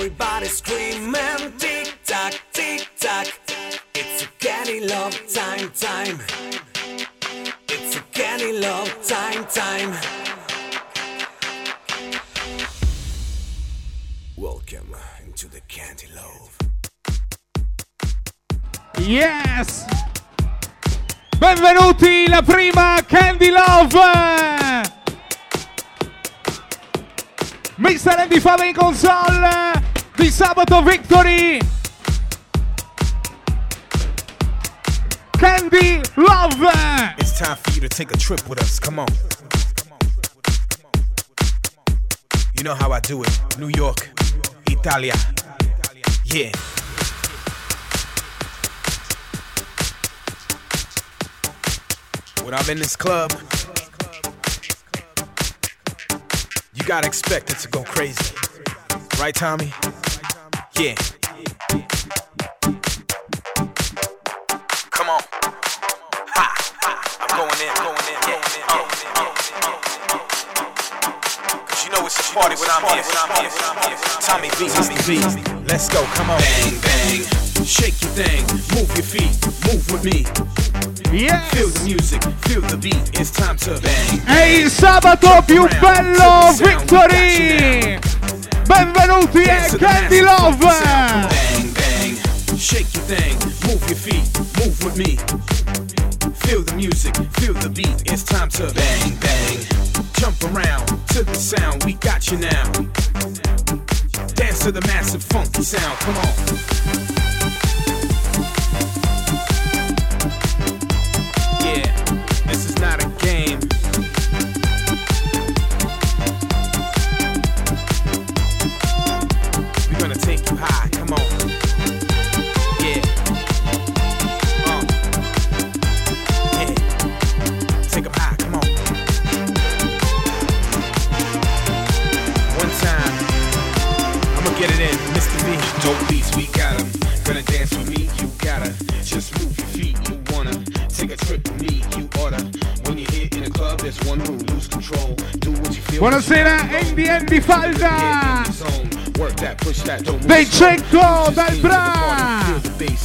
everybody screaming. Tick tock, tick tock. It's a candy love time, time. It's a candy love time, time. Welcome into the candy love. Yes! Benvenuti la prima Candy Love! Mr. Andy Fava in console di Sabato Victory! Candy Love! It's time for you to take a trip with us. Come on. You know how I do it. New York, Italia. Yeah. When I'm in this club, you gotta expect it to go crazy. Right, Tommy? Yeah. Come on. Ha, ha. I'm going in, going in, going in, uh. Cause you know it's a party when I'm here, when I'm here, when I'm here. Tommy B, Tommy B. Let's go, come on. Bang, bang. Shake your thing, move your feet, move with me. Yes! Feel the music, feel the beat. It's time to bang. È il sabato più bello Victory! Benvenuti a Dance to the Candy Love! Bang, bang. Shake your thing, move your feet, move with me. Feel the music, feel the beat. It's time to bang, bang. Jump around to the sound, we got you now. Dance to the massive funky sound, come on. Buonasera Andy Falda! That, that, slow. Cecco, lean Bra.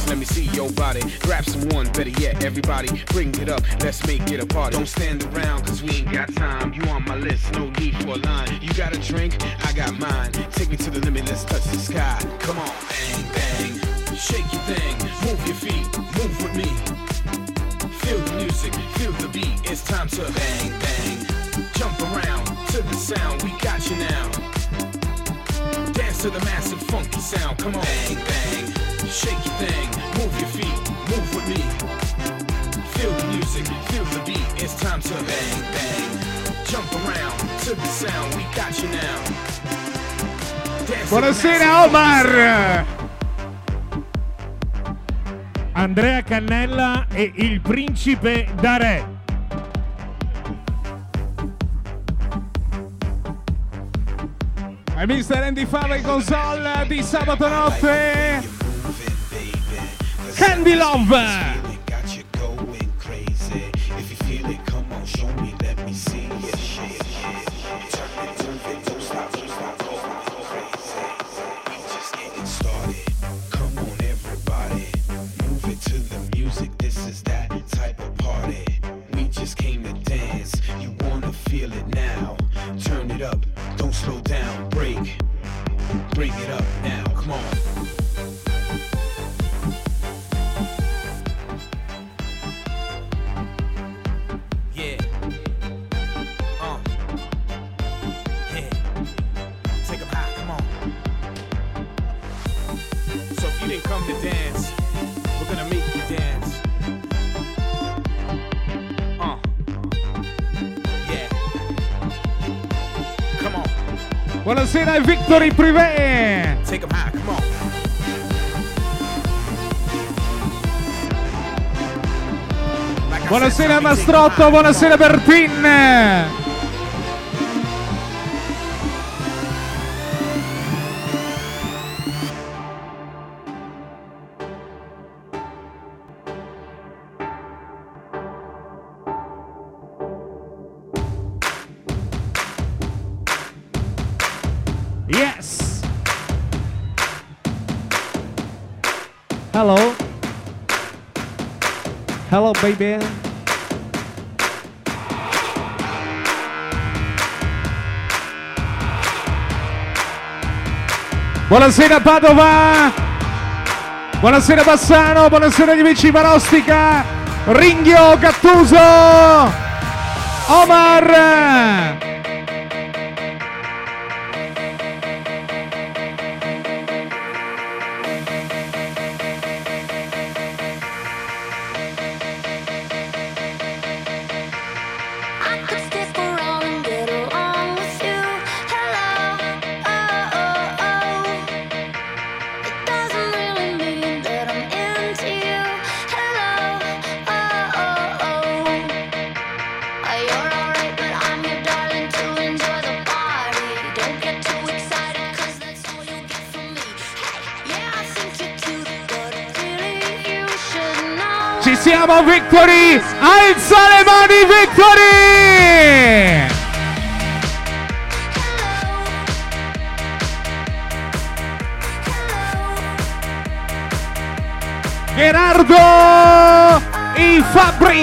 let me see your body. Grab someone, better yet, everybody, bring it up. Let's make it a party. Don't stand around, cause we ain't got time. You on my list, no need for a line. You got a drink, I got mine. Take me to the limit, let's touch the sky. Come on, bang, bang. Shake your thing, move your feet, move with me. Feel the music, feel the beat. It's time to bang, bang. Jump around to the sound, we got you now. Dance to the massive funky sound. Come on. Bang, bang. Shake your thing. Move your feet. Move with me. Feel the music. Feel the beat. It's time to bang, bang. Jump around to the sound. We got you now. Dance Buonasera Omar! Andrea Cannella e il principe da re. È Mr. Andy Fava in console di sabato notte! Candy Love! Buonasera Victory Privé. Take him high, come on. Buonasera Mastrotto, buonasera Bertin. Hello, baby. Buonasera Padova! Buonasera Bassano, buonasera gli amici Varostica, Ringhio, Gattuso, Omar!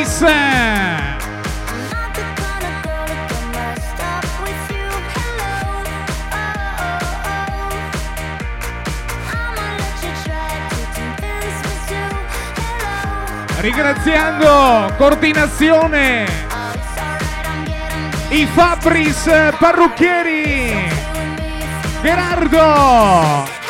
Alice! Ringraziando coordinazione i Fabris parrucchieri Gerardo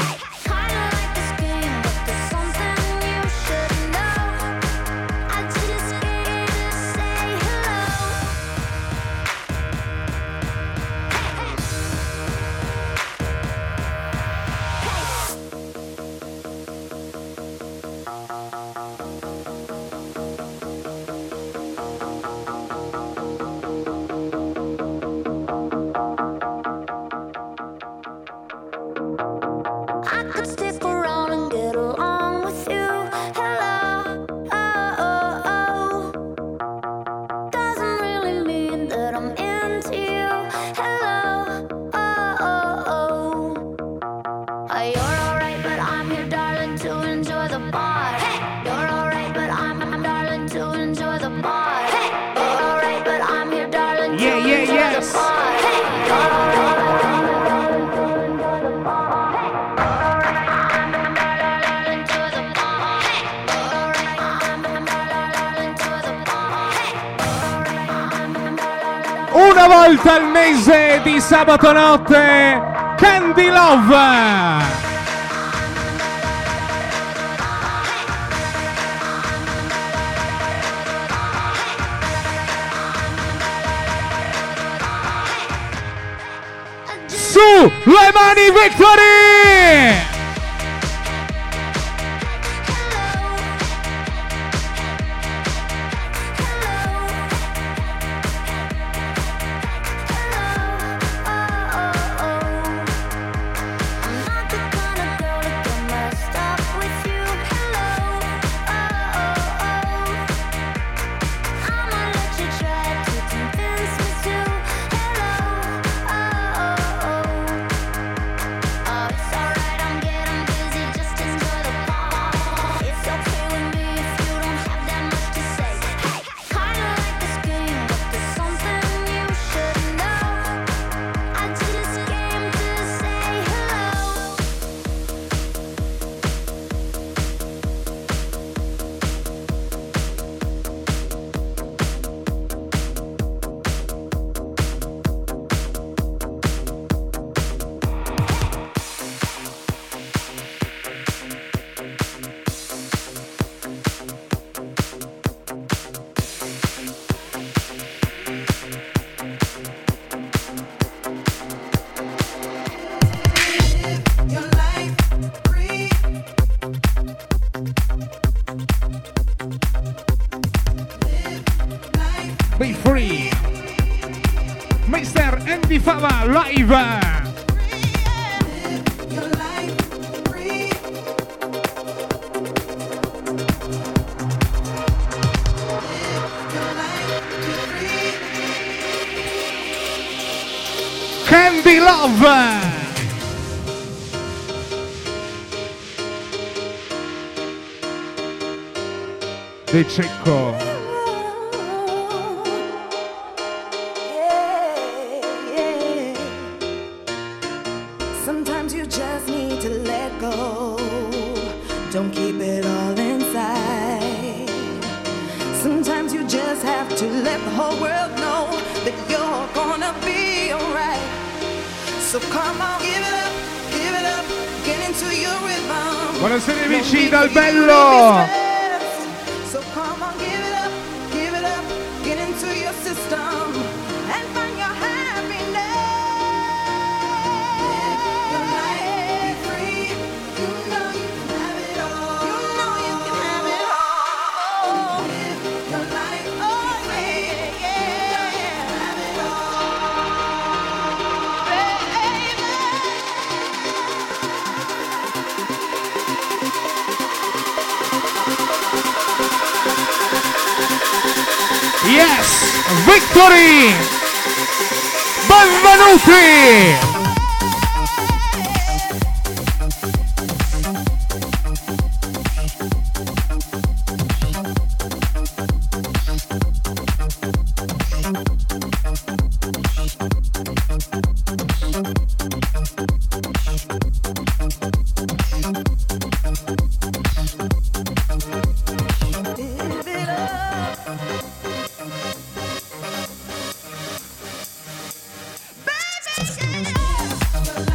di sabato notte Candy Love. Su le mani Victory Chitko. Yeah. Sometimes you just need to let go. Don't keep it all inside. Sometimes you just have to let the whole world know that you're gonna be alright. So come on, give it up, give it up, get into your rhythm. Buonasera dal bello! Victory! Benvenuti!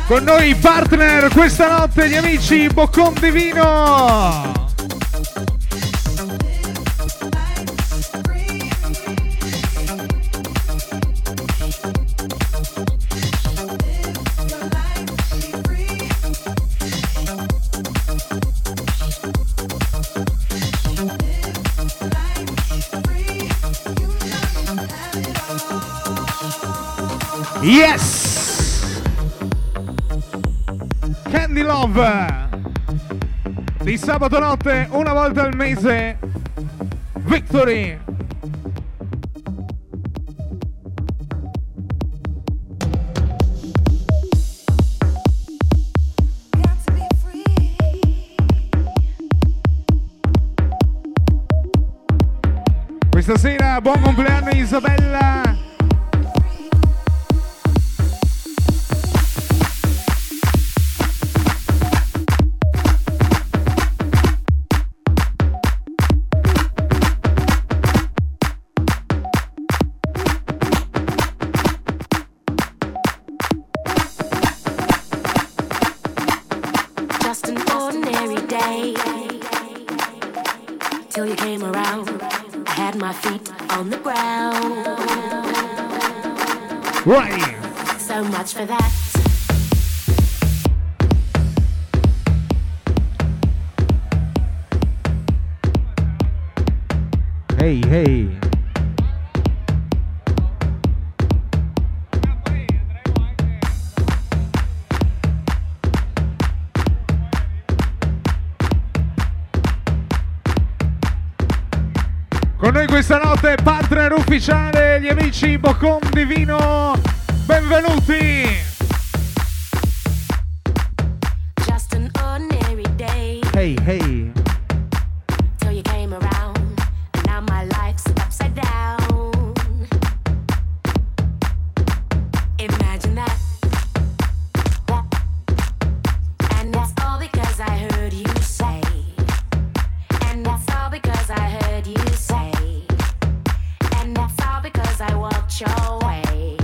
Con noi i partner questa notte, gli amici Boccon Divino. sabato notte, una volta al mese. Victory! Questa sera buon compleanno Isabella! Chibo your way.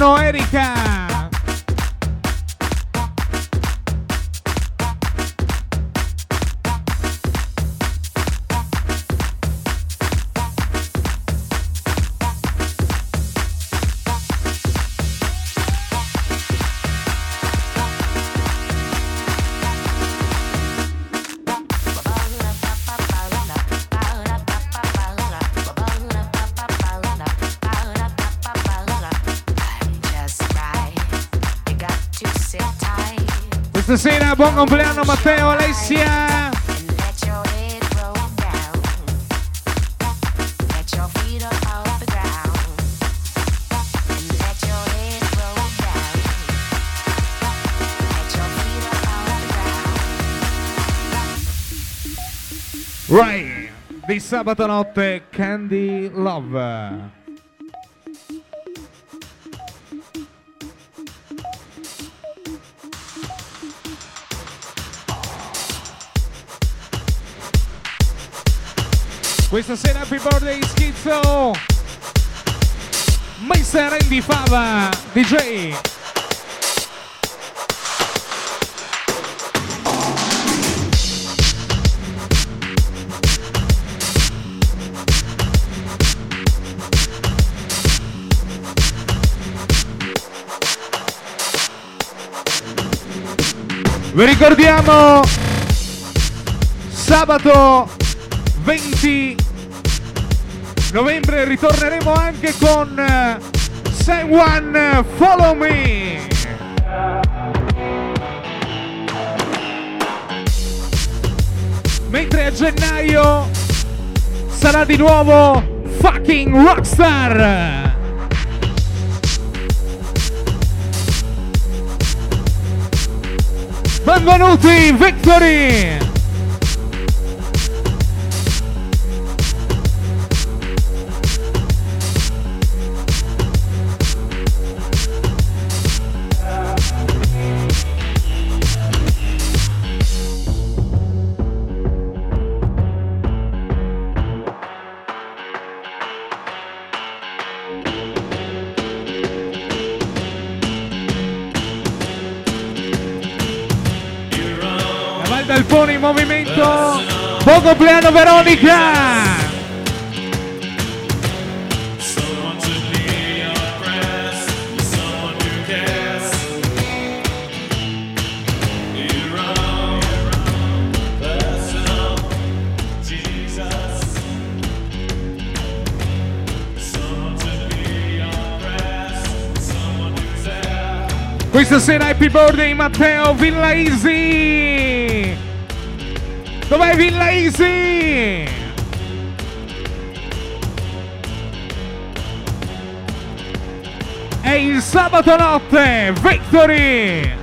Compleanno Erika! Sera buon compleanno Matteo Alessia! Ray di sabato notte Candy Love. Questa sera Happy Birthday Schizzo Mr. Andy Fava DJ Vi ricordiamo sabato 20 novembre ritorneremo anche con eh, Say One Follow Me. Mentre a gennaio sarà di nuovo fucking rockstar. Benvenuti Victory! Veronica! Questa sera Happy Birthday Matteo Villa Easy! Dov'è Villa Easy? È il sabato notte, Victory!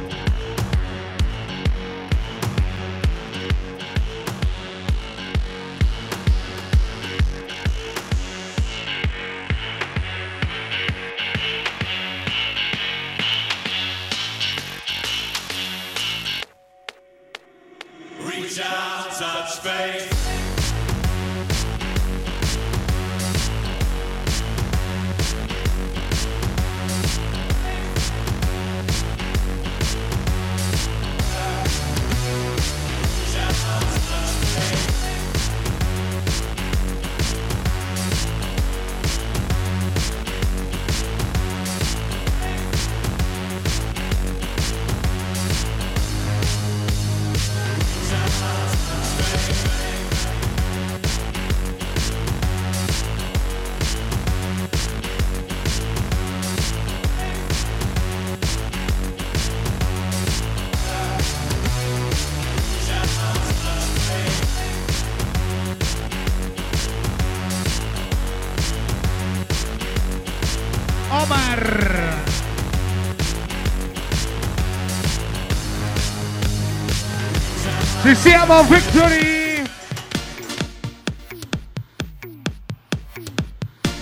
Ci siamo, Victory!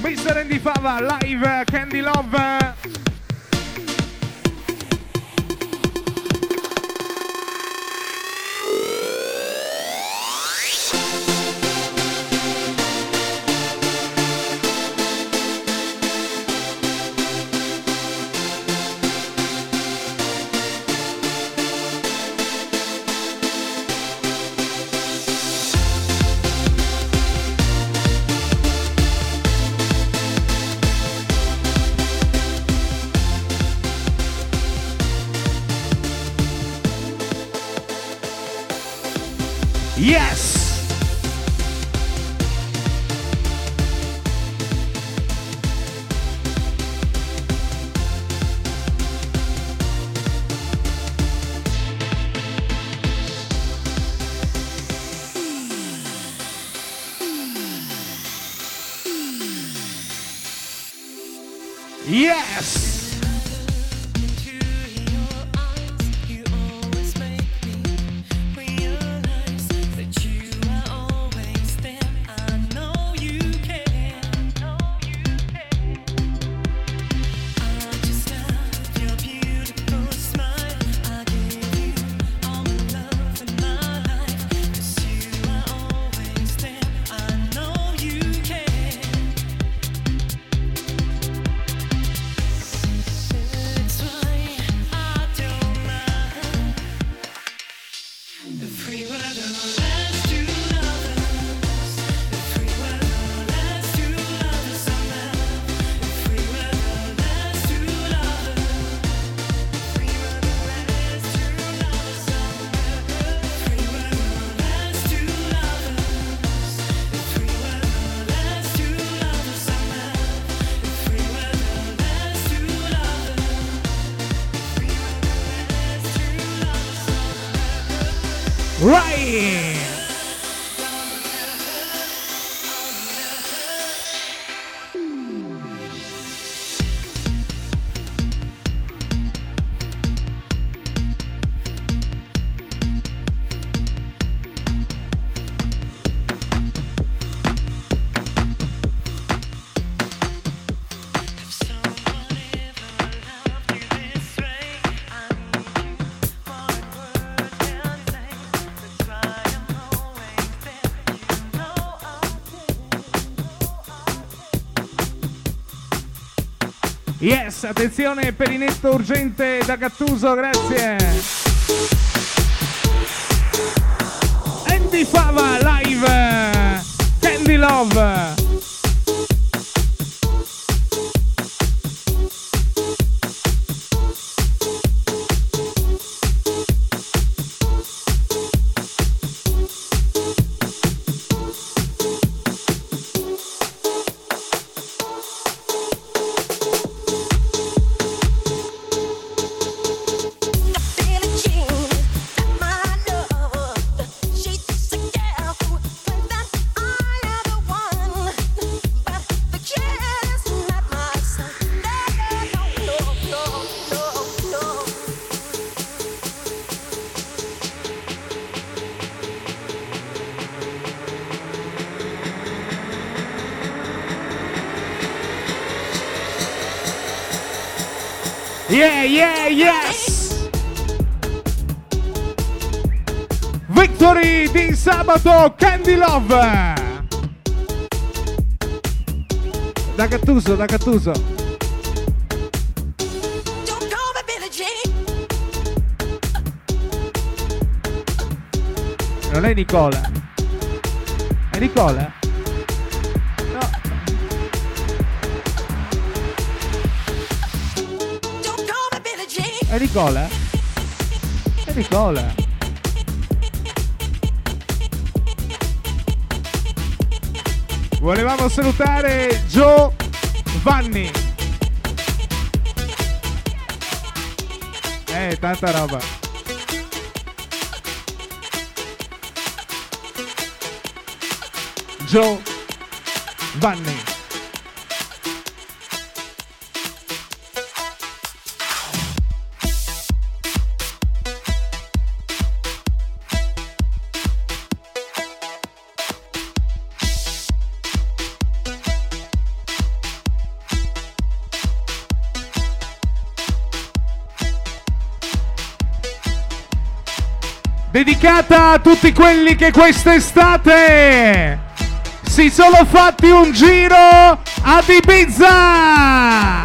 Mr. Andy Fava, live Candy Love! Right! Attenzione, perinetto urgente da Gattuso, grazie. Andy Fava sabato Candy Love! Da Gattuso, da Gattuso. Non è Nicola. È Nicola? No. È Nicola? È Nicola. Volevamo salutare Giovanni. Eh, tanta roba. Giovanni. Dedicata a tutti quelli che quest'estate si sono fatti un giro ad Ibiza.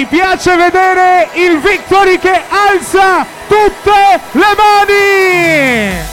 ci piace vedere il Victory che alza tutte le mani!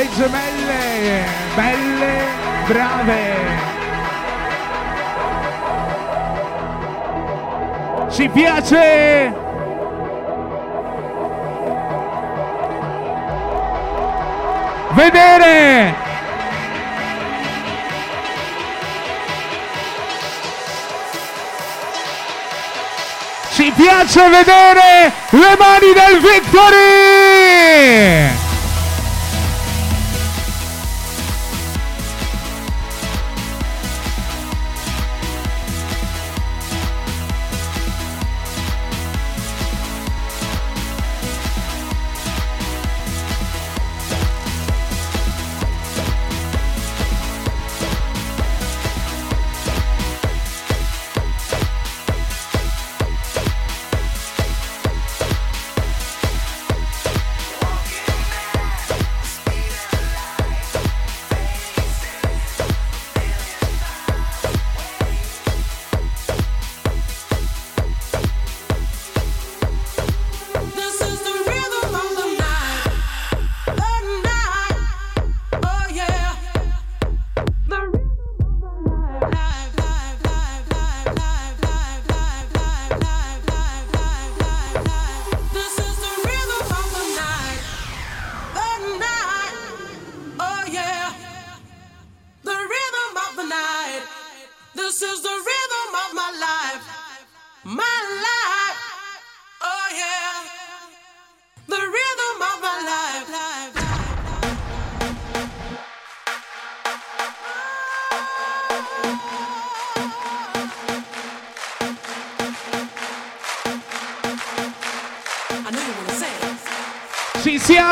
le gemelle, belle, brave. Ci piace! Vedere! Ci piace vedere le mani del vittorio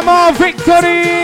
Come victory!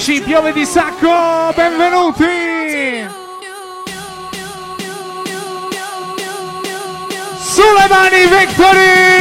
Amici, piove di sacco, benvenuti! Sulle mani Victory!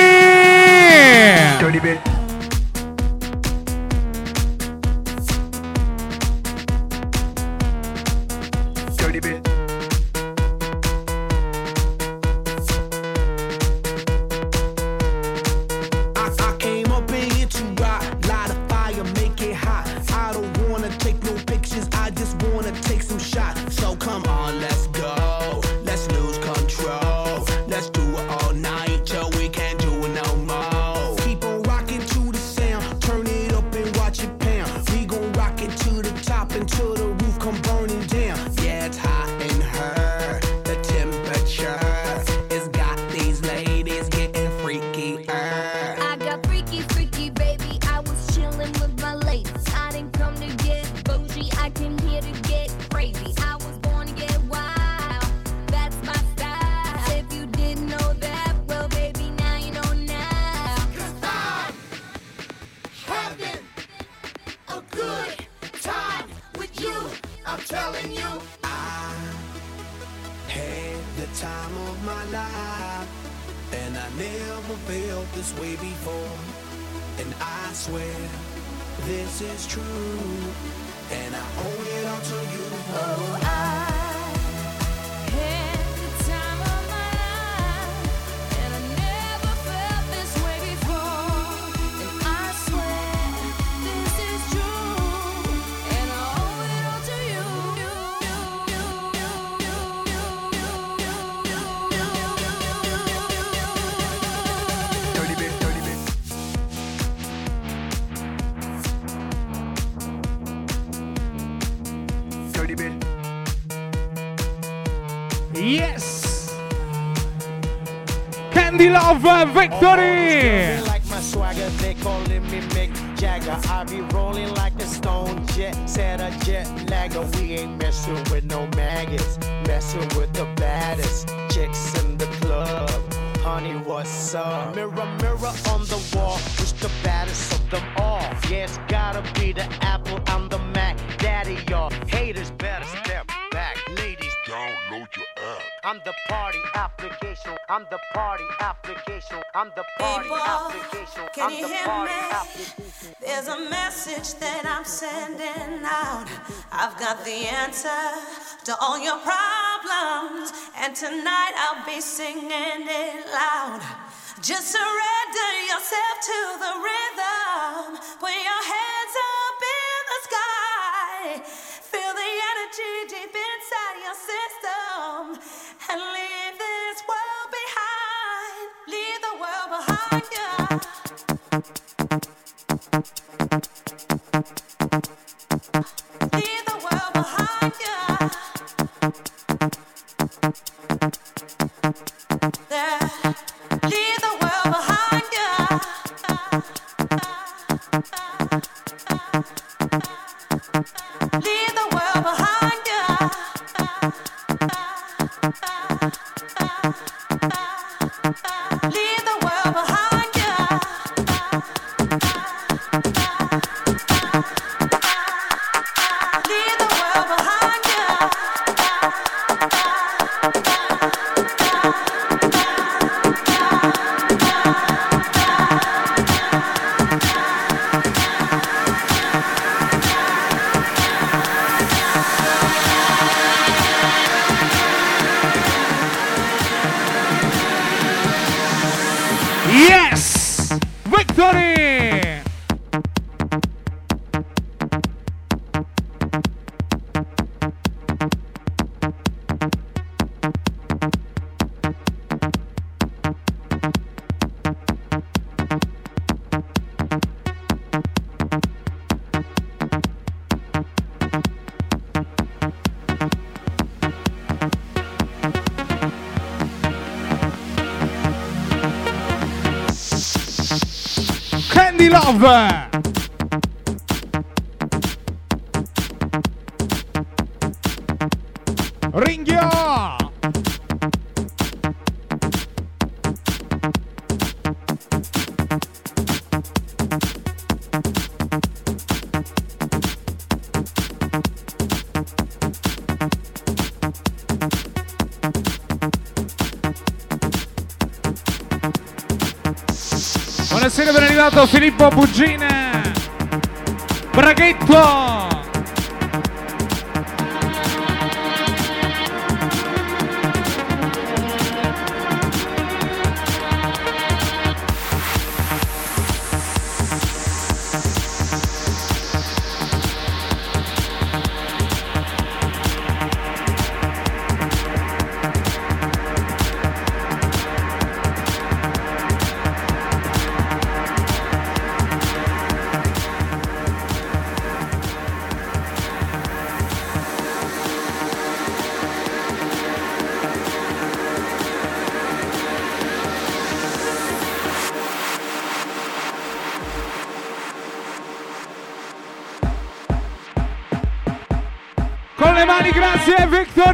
Candy Love Victory! Like my swagger, they calling me Mick Jagger. I be rolling like a stone jet, set a jet lagger. We ain't messing with no maggots, messing with the baddest chicks in the club. Honey, what's up? Mirror, mirror on the wall, who's the baddest of them all? Yeah, it's gotta be the Apple, I'm the Mac. Daddy, y'all haters better step back. Ladies, download your app. I'm the party application. I'm the party application. I'm the party People, application. can I'm you the hear party me? application. There's a message that I'm sending out. I've got the answer to all your problems. And tonight I'll be singing it loud. Just surrender yourself to the rhythm. Put your hands up in the sky. Feel the energy deep inside your system. And leave this world behind. Leave the world behind you. Love. Ringhio. Arrivato Filippo Bugine. Braghetto. Grazie,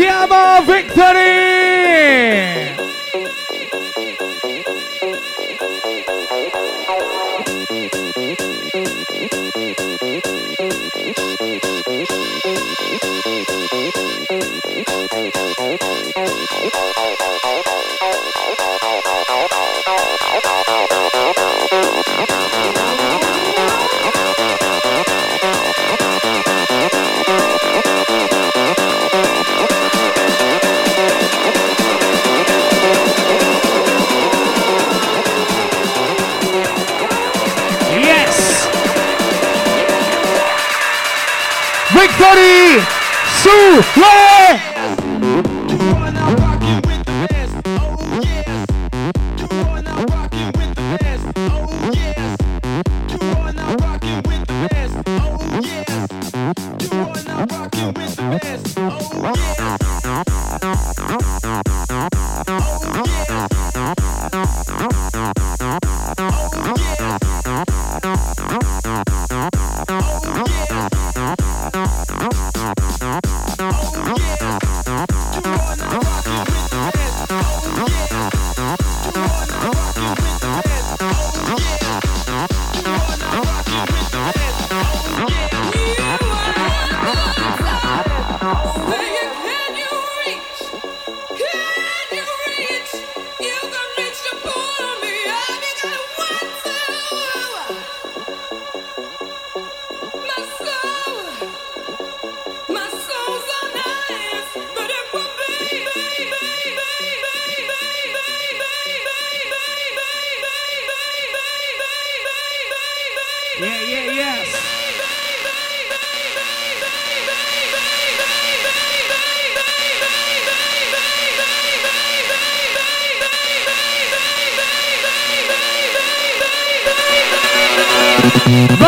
siamo, Victory! Victory! Su!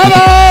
Bye.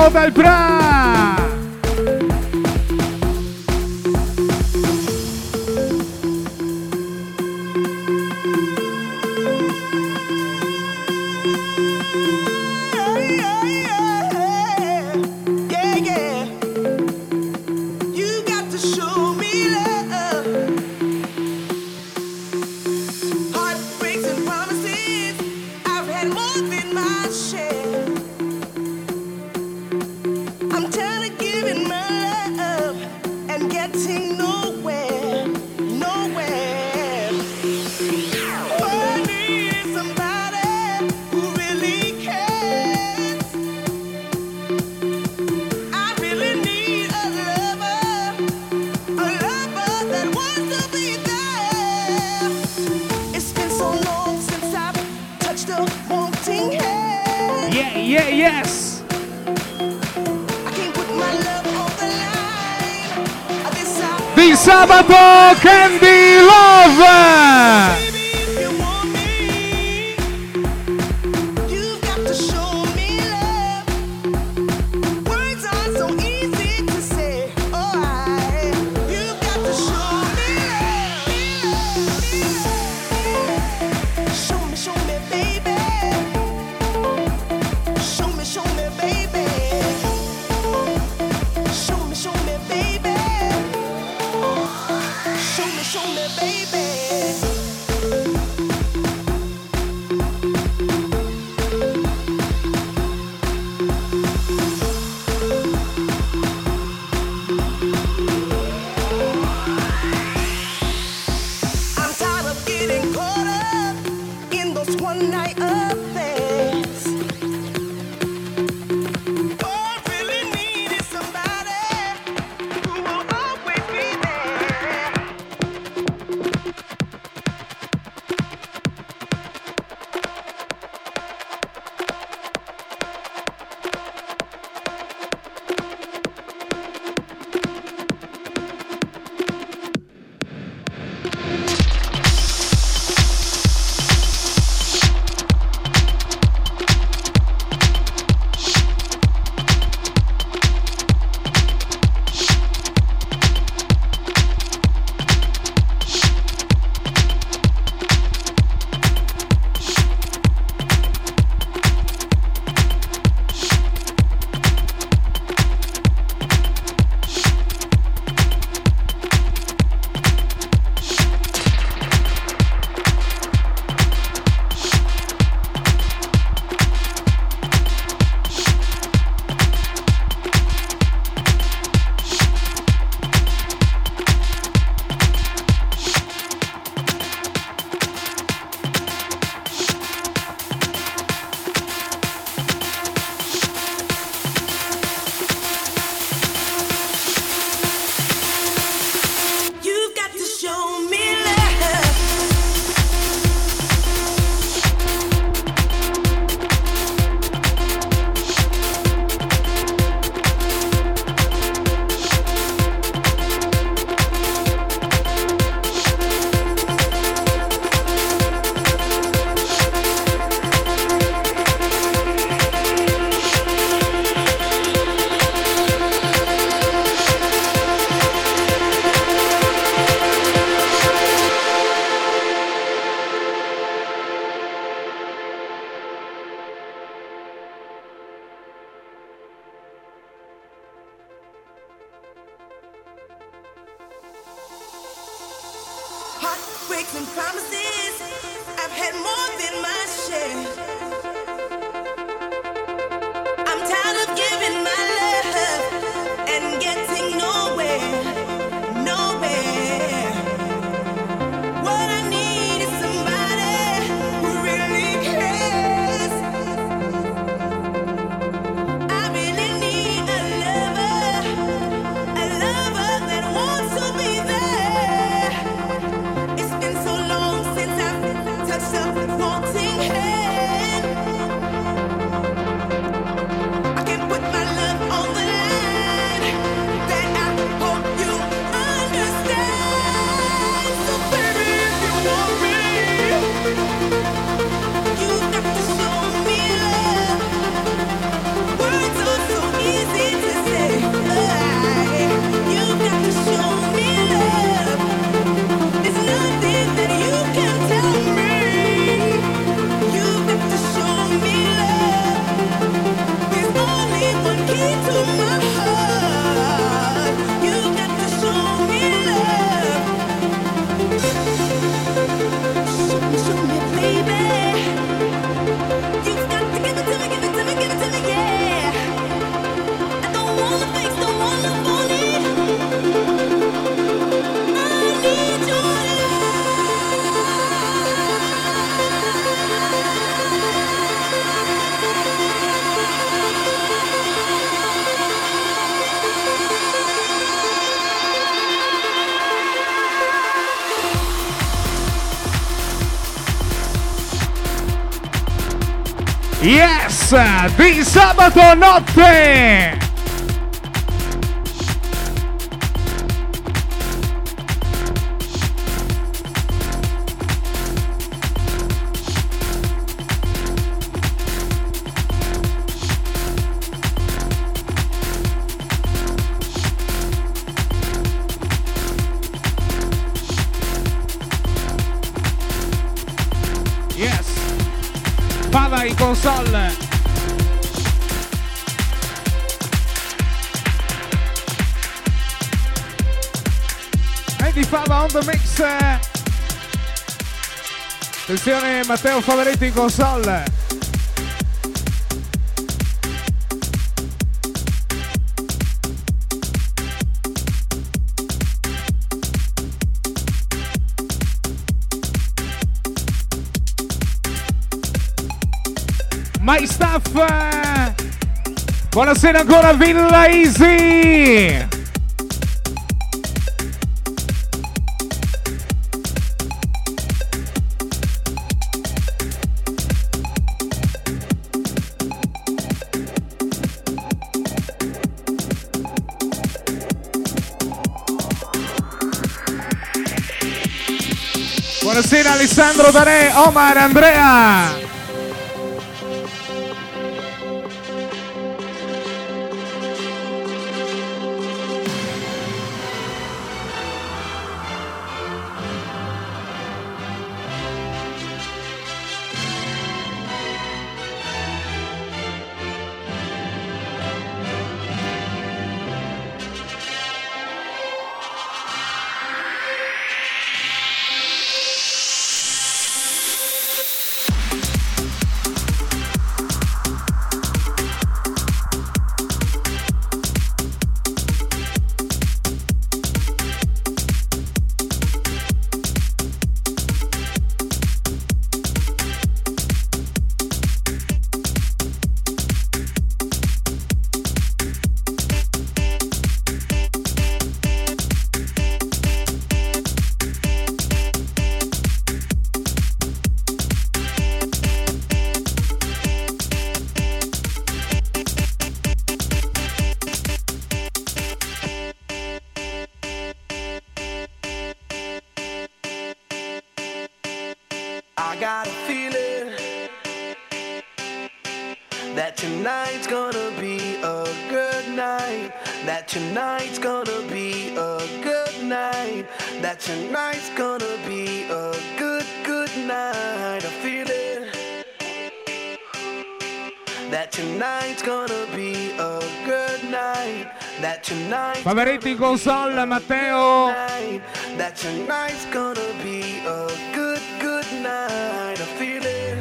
Cecco dal baby. heartbreaks and promises. I've had more than my share. di sabato notte 25 on the mix. Attenzione Matteo Favoretti in console. My Staff! Eh. Buonasera ancora Villa Easy! Alessandro Danè, Omar Andrea. Favaretti in console, Matteo. That tonight's gonna be a good, good night. I feel it.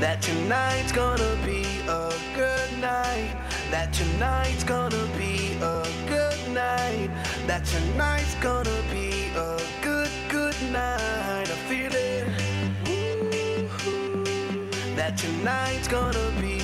That tonight's gonna be a good night. That tonight's gonna be a good night. That tonight's gonna be a good, good night. I feel it. That tonight's gonna be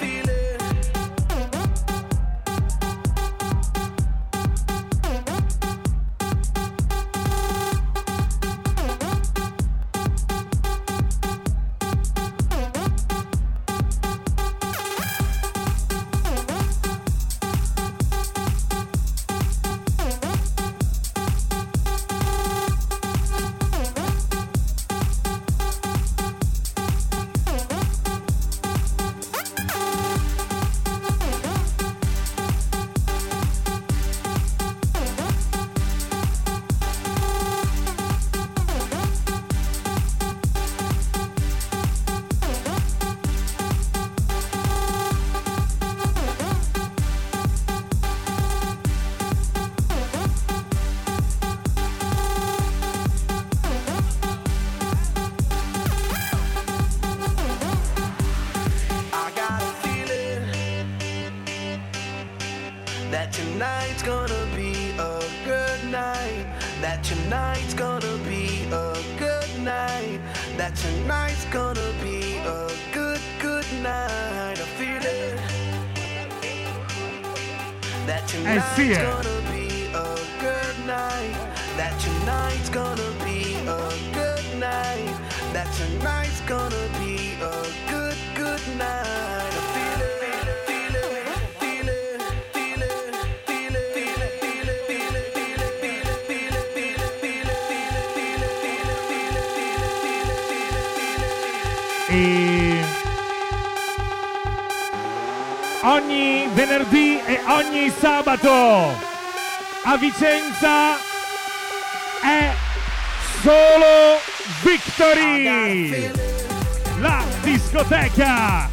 Vicenza è solo Victory, la discoteca.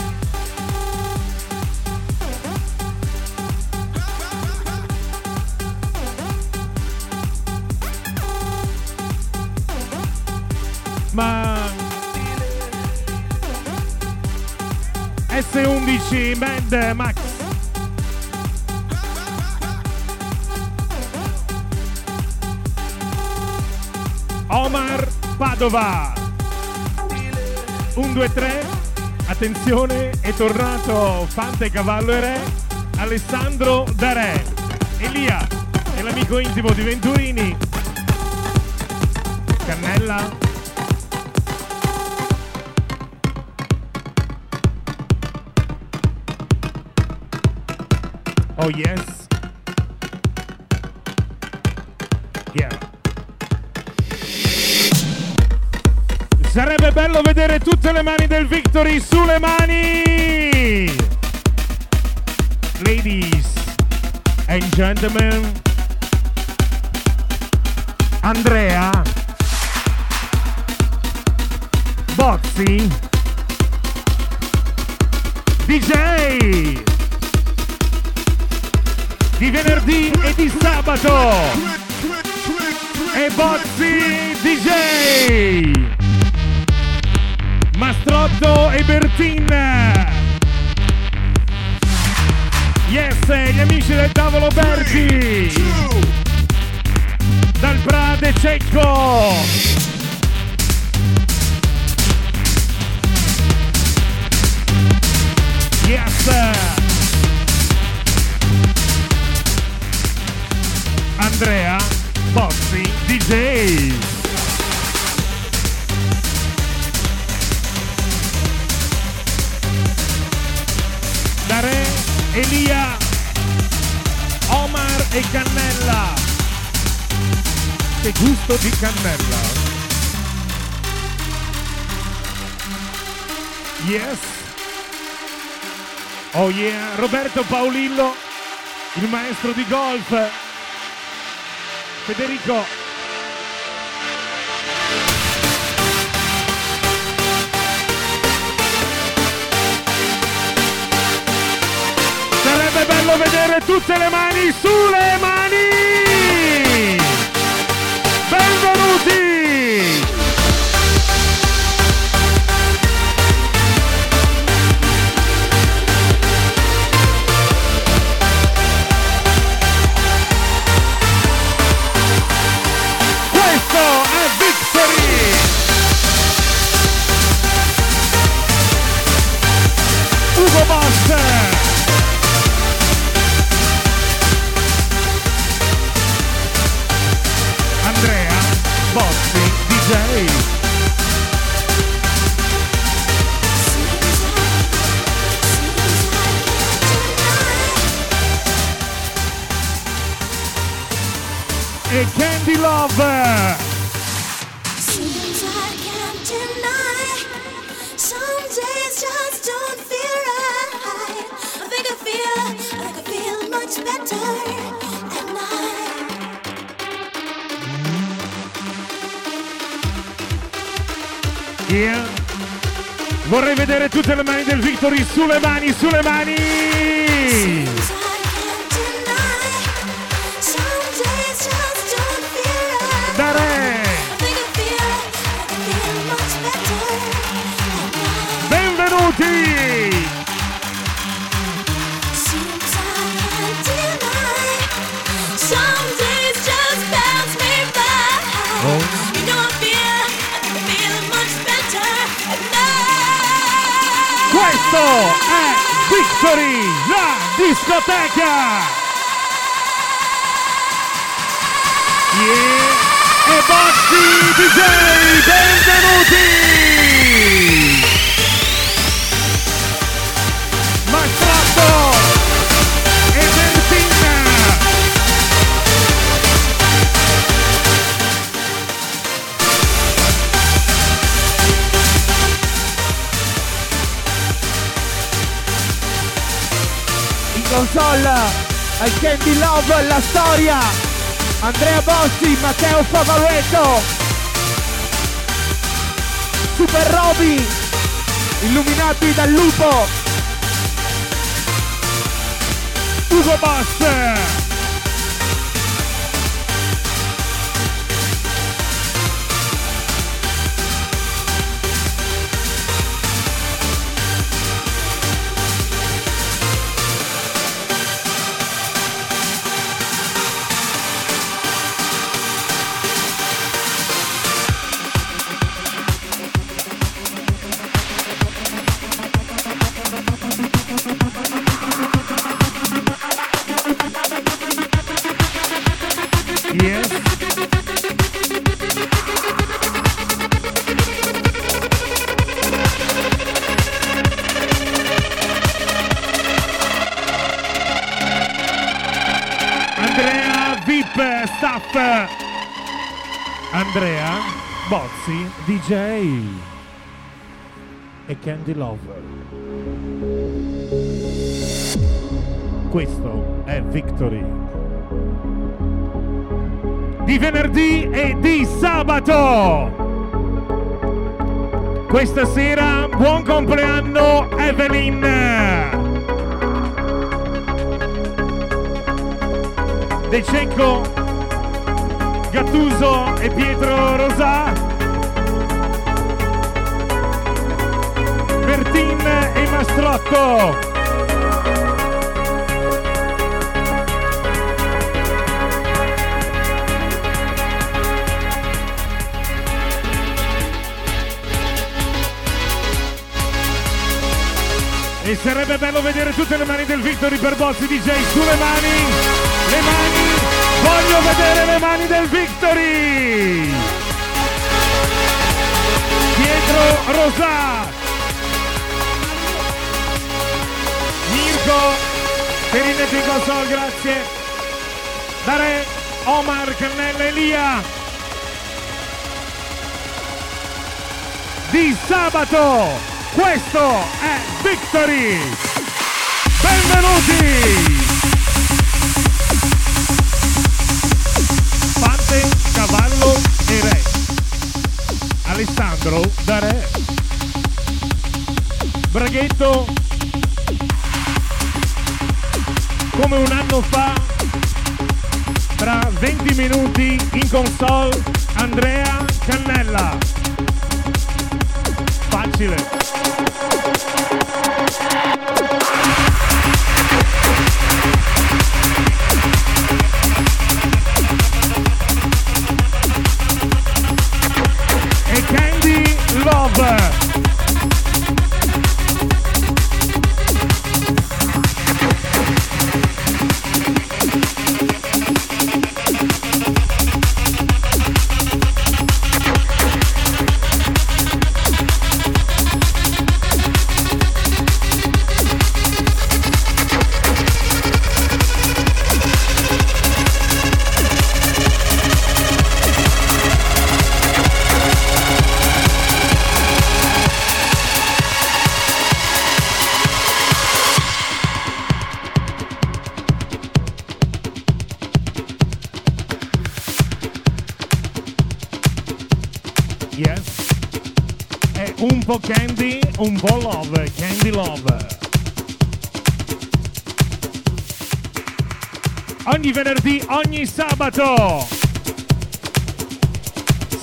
Ma S11 Mad Max Omar Padova. 1, 2, 3 attenzione è tornato Fante Cavallo e Re Alessandro da Re. Elia è l'amico intimo di Venturini. Cannella. Oh yes. Bello vedere tutte le mani del Victory sulle mani. Ladies and gentlemen. Andrea. Bozzi. DJ di venerdì e di sabato e Bozzi DJ Mastrotto e Bertin. Yes, gli amici del tavolo Berti dal Prade Cecco. Yes. Andrea Bozzi DJ Elia Omar e Cannella. Che gusto di cannella. Yes. Oh yeah Roberto Paolillo il maestro di golf. Federico tutte le mani sulle mani! Bossi DJ e Candy Love Vorrei vedere tutte le mani del Victory sulle mani, sulle mani! Some Victory, la discoteca! Yeah! E Bossi DJ, benvenuti! Maestrazzo console. Al Candy Love la storia. Andrea Bossi, Matteo Favaretto Super Roby Illuminati dal lupo. Ugo Boss! DJ e Candy Lover. Questo è Victory. Di venerdì e di sabato. Questa sera buon compleanno Evelyn. De Cecco, Gattuso e Pietro Rosà, Bertin e Mastrotto. E sarebbe bello vedere tutte le mani del Victory per Bossi DJ sulle mani. Le mani. Voglio vedere le mani del Victory. Pietro Rosà. Mirko. Per il netting console, grazie. Dare Omar Cannella Elia. Di sabato. Questo è Victory! Benvenuti! Fante, cavallo e re. Alessandro da re. Braghetto come un anno fa. Tra 20 minuti in console Andrea Cannella. Facile. Sabato.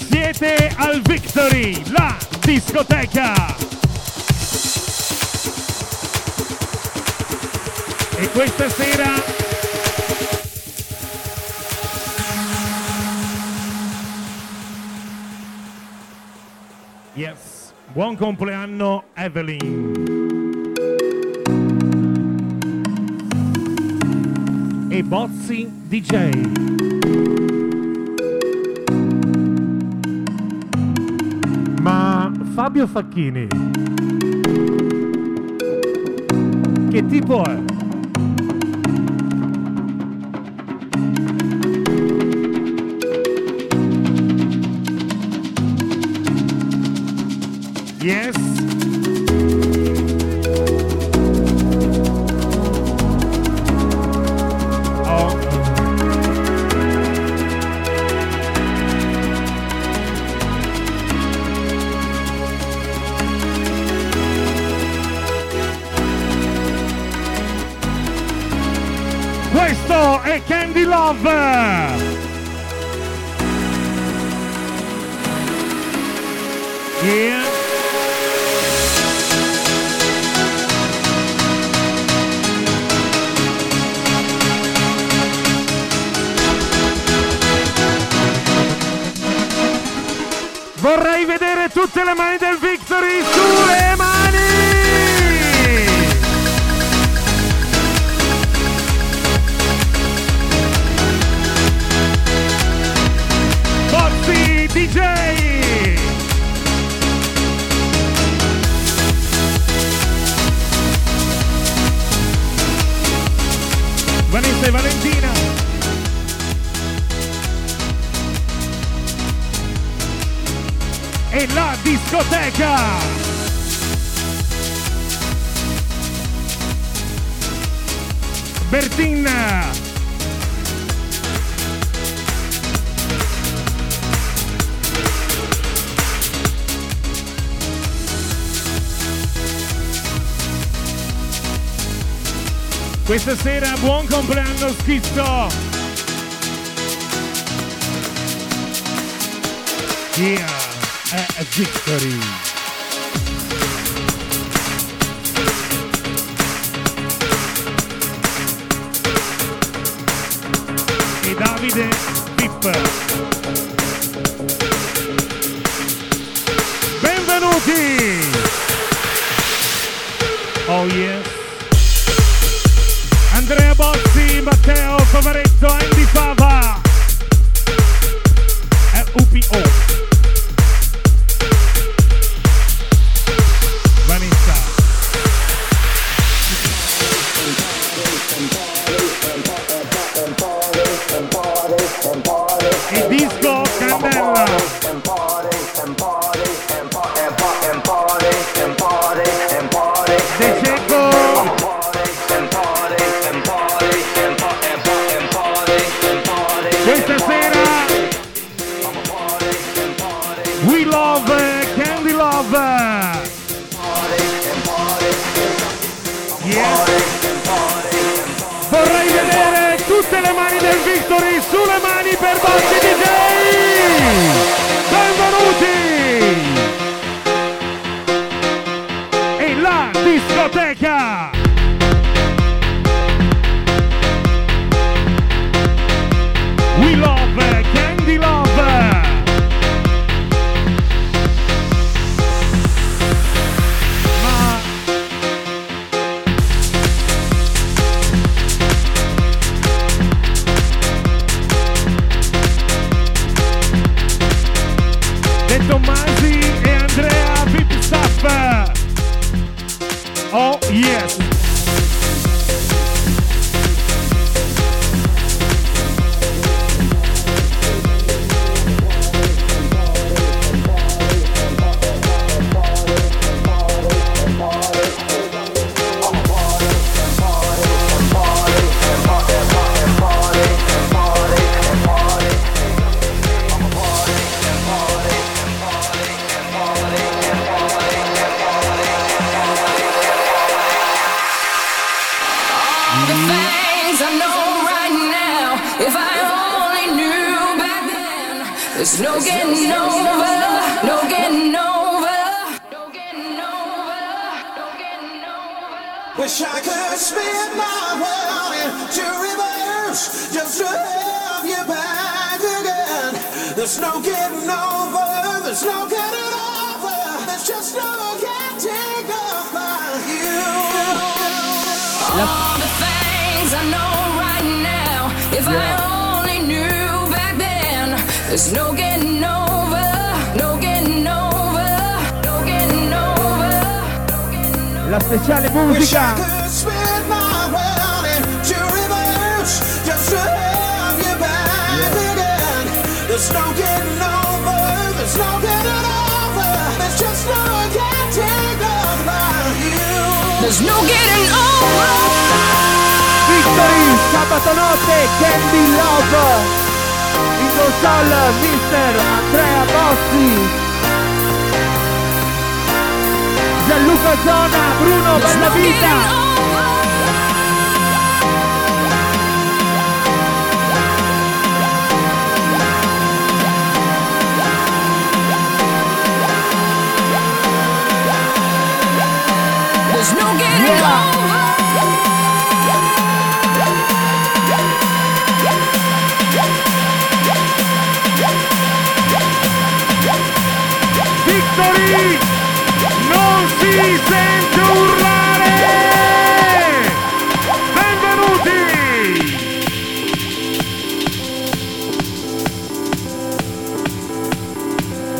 Siete al Victory, la discoteca. E questa sera Yes. Buon compleanno Evelyn. E Bozzi DJ. Fabio Facchini che tipo è? Candy Questa sera buon compleanno schizzo. Yeah è Victory. due mani per Bocci DJ! sabato notte Candy Love in console mister Andrea Bossi. Gianluca Zona Bruno Bellavita There's no getting yeah. si!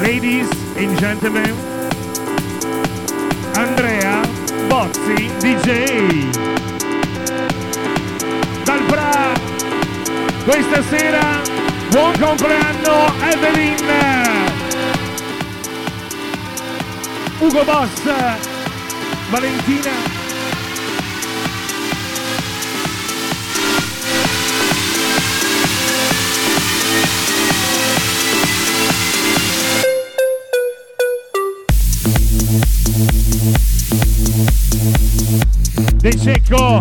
Ladies and gentlemen, Andrea Bozzi DJ. Dal Bra, questa sera buon compleanno Evelyn! Ugo Boss Valentina. De Secco